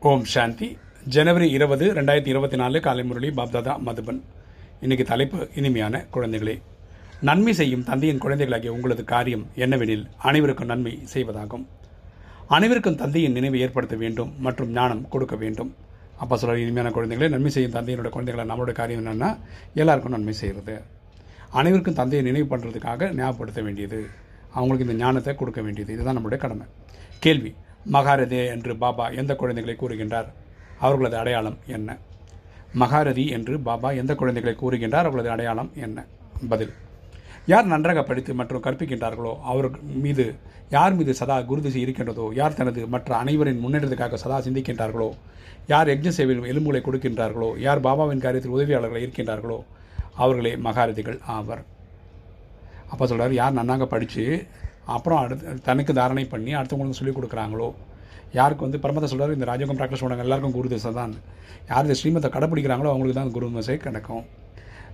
ஓம் சாந்தி. ஜனவரி இருபது ரெண்டாயிரத்தி இருபத்தி நாலு காலை முரளி பாப்தாதா மதுபன். இன்னைக்கு தலைப்பு இனிமையான குழந்தைகளே. நன்மை செய்யும் தந்தையின் குழந்தைகளாகிய உங்களது காரியம் என்னவெனில் அனைவருக்கும் நன்மை செய்வதாகும். அனைவருக்கும் தந்தையின் நினைவை ஏற்படுத்த வேண்டும் மற்றும் ஞானம் கொடுக்க வேண்டும். அப்போ சொல்கிற இனிமையான குழந்தைகளே நன்மை செய்யும் தந்தையினோட குழந்தைகளை நம்மளோட காரியம் என்னென்னா எல்லாருக்கும் நன்மை செய்கிறது அனைவருக்கும் தந்தையை நினைவு பண்ணுறதுக்காக ஞாபகப்படுத்த வேண்டியது. அவங்களுக்கு இந்த ஞானத்தை கொடுக்க வேண்டியது. இதுதான் நம்மளுடைய கடமை. கேள்வி மகாரதே என்று பாபா எந்த குழந்தைகளை கூறுகின்றார்? அவர்களது அடையாளம் என்ன? மகாரதி என்று பாபா எந்த குழந்தைகளை கூறுகின்றார்? அவர்களது அடையாளம் என்ன? பதில். யார் நன்றாக படித்து மற்றும் கற்பிக்கின்றார்களோ அவர் மீது யார் மீது சதா குருதிசை இருக்கின்றதோ யார் தனது மற்ற அனைவரின் முன்னேற்றத்துக்காக சதா சிந்திக்கின்றார்களோ யார் யஜ்ஞ சேவையில் எலும்புகளை கொடுக்கின்றார்களோ யார் பாபாவின் காரியத்தில் உதவியாளர்கள் இருக்கின்றார்களோ அவர்களே மகாரதிகள் ஆவர். அப்போ சொல்கிறார் யார் நன்னாங்க படித்து அப்புறம் அடுத்து தனக்கு தாரணை பண்ணி அடுத்தவங்களுக்கு சொல்லிக் கொடுக்குறாங்களோ? யாருக்கு வந்து பரமத்தை சொல்கிறார் இந்த ராஜயோகம் ப்ராக்டிஸ் பண்ணுறாங்க எல்லாருக்கும் குரு தசை தான். யார் இந்த ஸ்ரீமத்தை கடைப்பிடிக்கிறாங்களோ அவங்களுக்கு தான் குரு தசை கிடைக்கும்.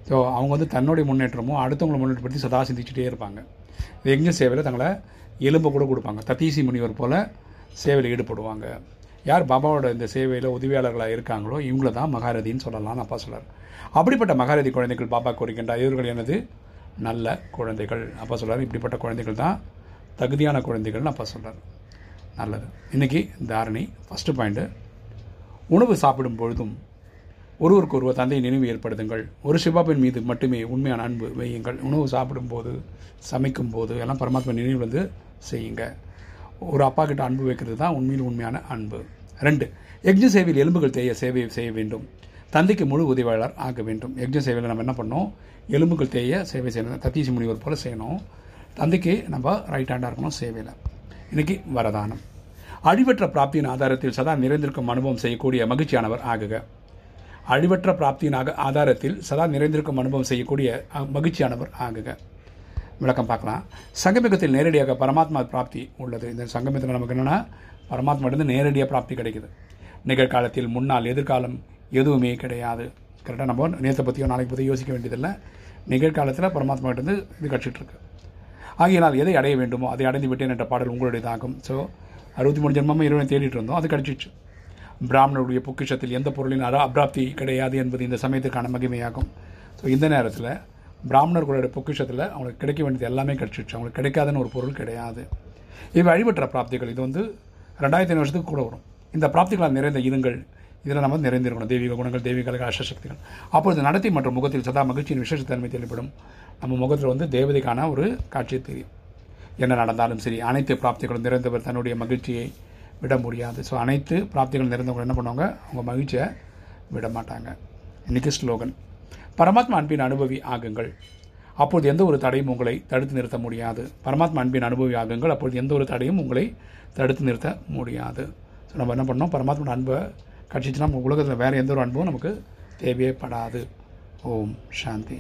ஸோ அவங்க வந்து தன்னுடைய முன்னேற்றமும் அடுத்தவங்களை முன்னேற்றம் பற்றி சதா சிந்திச்சுட்டே இருப்பாங்க. இது யஜ்ஞ சேவையில் தங்களை எலும்பு கூட கொடுப்பாங்க. தத்தீசி முனிவர் போல் சேவையில் ஈடுபடுவாங்க. யார் பாபாவோட இந்த சேவையில் உதவியாளர்களாக இருக்காங்களோ இவங்கள தான் மகாரதின்னு சொல்லலாம்னு அப்பா சொல்கிறார் அப்படிப்பட்ட மகாரதி குழந்தைகள் பாபா கூறுகின்றார் இவர்கள் எனது நல்ல குழந்தைகள். அப்பா சொல்கிறார் இப்படிப்பட்ட குழந்தைகள் தான் தகுதியான குழந்தைகள்னு அப்போ சொல்கிறார் நல்லது. இன்றைக்கி தாரணை ஃபஸ்ட்டு பாயிண்ட்டு உணவு சாப்பிடும் பொழுதும் ஒருவருக்கு ஒருவர் தந்தை நினைவு ஏற்படுத்துங்கள். ஒரு சிவாப்பின் மீது மட்டுமே உண்மையான அன்பு வையுங்கள். உணவு சாப்பிடும்போது சமைக்கும் போது எல்லாம் பரமாத்மா நினைவு வந்து செய்யுங்க. ஒரு அப்பா கிட்ட அன்பு வைக்கிறது தான் உண்மையில் உண்மையான அன்பு. ரெண்டு யக்ஞ சேவையில் எலும்புகள் தேய சேவை செய்ய வேண்டும். தந்தைக்கு முழு உதவியாளர் ஆக வேண்டும். யக்ஞ சேவையில் நம்ம என்ன பண்ணோம் எலும்புகள் தேய சேவை செய்யணும். தத்தீசி முனிவர் போல் செய்யணும். தந்தைக்கு நம்ம ரைட் ஹேண்டாக இருக்கணும் சேவையில். இன்றைக்கி வரதானம். அழிவற்ற பிராப்தியின் ஆதாரத்தில் சதா நிறைந்திருக்கும் அனுபவம் செய்யக்கூடிய மகிழ்ச்சியானவர் ஆகுக. அழிவற்ற பிராப்தியின் ஆக ஆதாரத்தில் சதா நிறைந்திருக்கும் அனுபவம் செய்யக்கூடிய மகிழ்ச்சியானவர் ஆகுக. விளக்கம் பார்க்கலாம். சங்கமிகத்தில் நேரடியாக பரமாத்மா பிராப்தி உள்ளது. இந்த சங்கமிகத்தில் நமக்கு என்னென்னா பரமாத்மாவிலிருந்து நேரடியாக பிராப்தி கிடைக்குது. நிகழ்காலத்தில் முன்னால் எதிர்காலம் எதுவுமே கிடையாது. கரெக்டாக நம்ம நேற்றை பற்றியோ நாளைக்கு பற்றியோ யோசிக்க வேண்டியதில்லை. நிகழ்காலத்தில் பரமாத்மாட்டேருந்து இது கிடச்சிட்ருக்கு ஆகியனால் எதை அடைய வேண்டுமோ அதை அடைந்து விட்டேன் என்ற பாடல் உங்களுடையதாகும். ஸோ அறுபத்தி மூணு ஜென்மமாக இறைவனை தேடிட்டு இருந்தோம். அது கிடச்சிச்சு. பிராமணருடைய பொக்கிஷத்தில் எந்த பொருளின் அர அப்ராப்தி கிடையாது என்பது இந்த சமயத்துக்கான மகிமையாகும். ஸோ இந்த நேரத்தில் பிராமணர்களுடைய பொக்கிஷத்தில் அவங்களுக்கு கிடைக்க வேண்டியது எல்லாமே கிடச்சிச்சு. அவங்களுக்கு கிடைக்காதுன்னு ஒரு பொருள் கிடையாது. இவை வழிபட்ட பிராப்திகள். இது வந்து ரெண்டாயிரத்தி ஐநூறு வருஷத்துக்கு கூட வரும். இந்த பிராப்திகளால் நிறைந்த இருங்கள் இதில் நம்ம நிறைந்திருக்கணும். தெய்வீக குணங்கள் தெய்வீக அசசக்திகள் அப்பொழுது நடத்தி மற்றும் முகத்தில் சதா மகிழ்ச்சியின் விசேஷத்தன்மை தெளிப்படும் நம்ம முகத்தில் வந்து தேவதைக்கான ஒரு காட்சி தெரியும். என்ன நடந்தாலும் சரி அனைத்து பிராப்திகளும் நிறைந்தவர் தன்னுடைய மகிழ்ச்சியை விட முடியாது. ஸோ அனைத்து பிராப்திகள் நிறைந்தவங்க என்ன பண்ணுவாங்க? அவங்க மகிழ்ச்சியை விட மாட்டாங்க. இன்றைக்கி ஸ்லோகன். பரமாத்மா அன்பின் அனுபவி ஆகுங்கள். அப்போது எந்த ஒரு தடையும் உங்களை தடுத்து நிறுத்த முடியாது. பரமாத்மா அன்பின் அனுபவி ஆகுங்கள். அப்போது எந்த ஒரு தடையும் உங்களை தடுத்து நிறுத்த முடியாது. ஸோ நம்ம என்ன பண்ணோம் பரமாத்மா அன்பை கட்சிச்சுன்னா உலகத்தில் வேறு எந்த ஒரு அன்பும் நமக்கு தேவையே படாது ஓம் சாந்தி.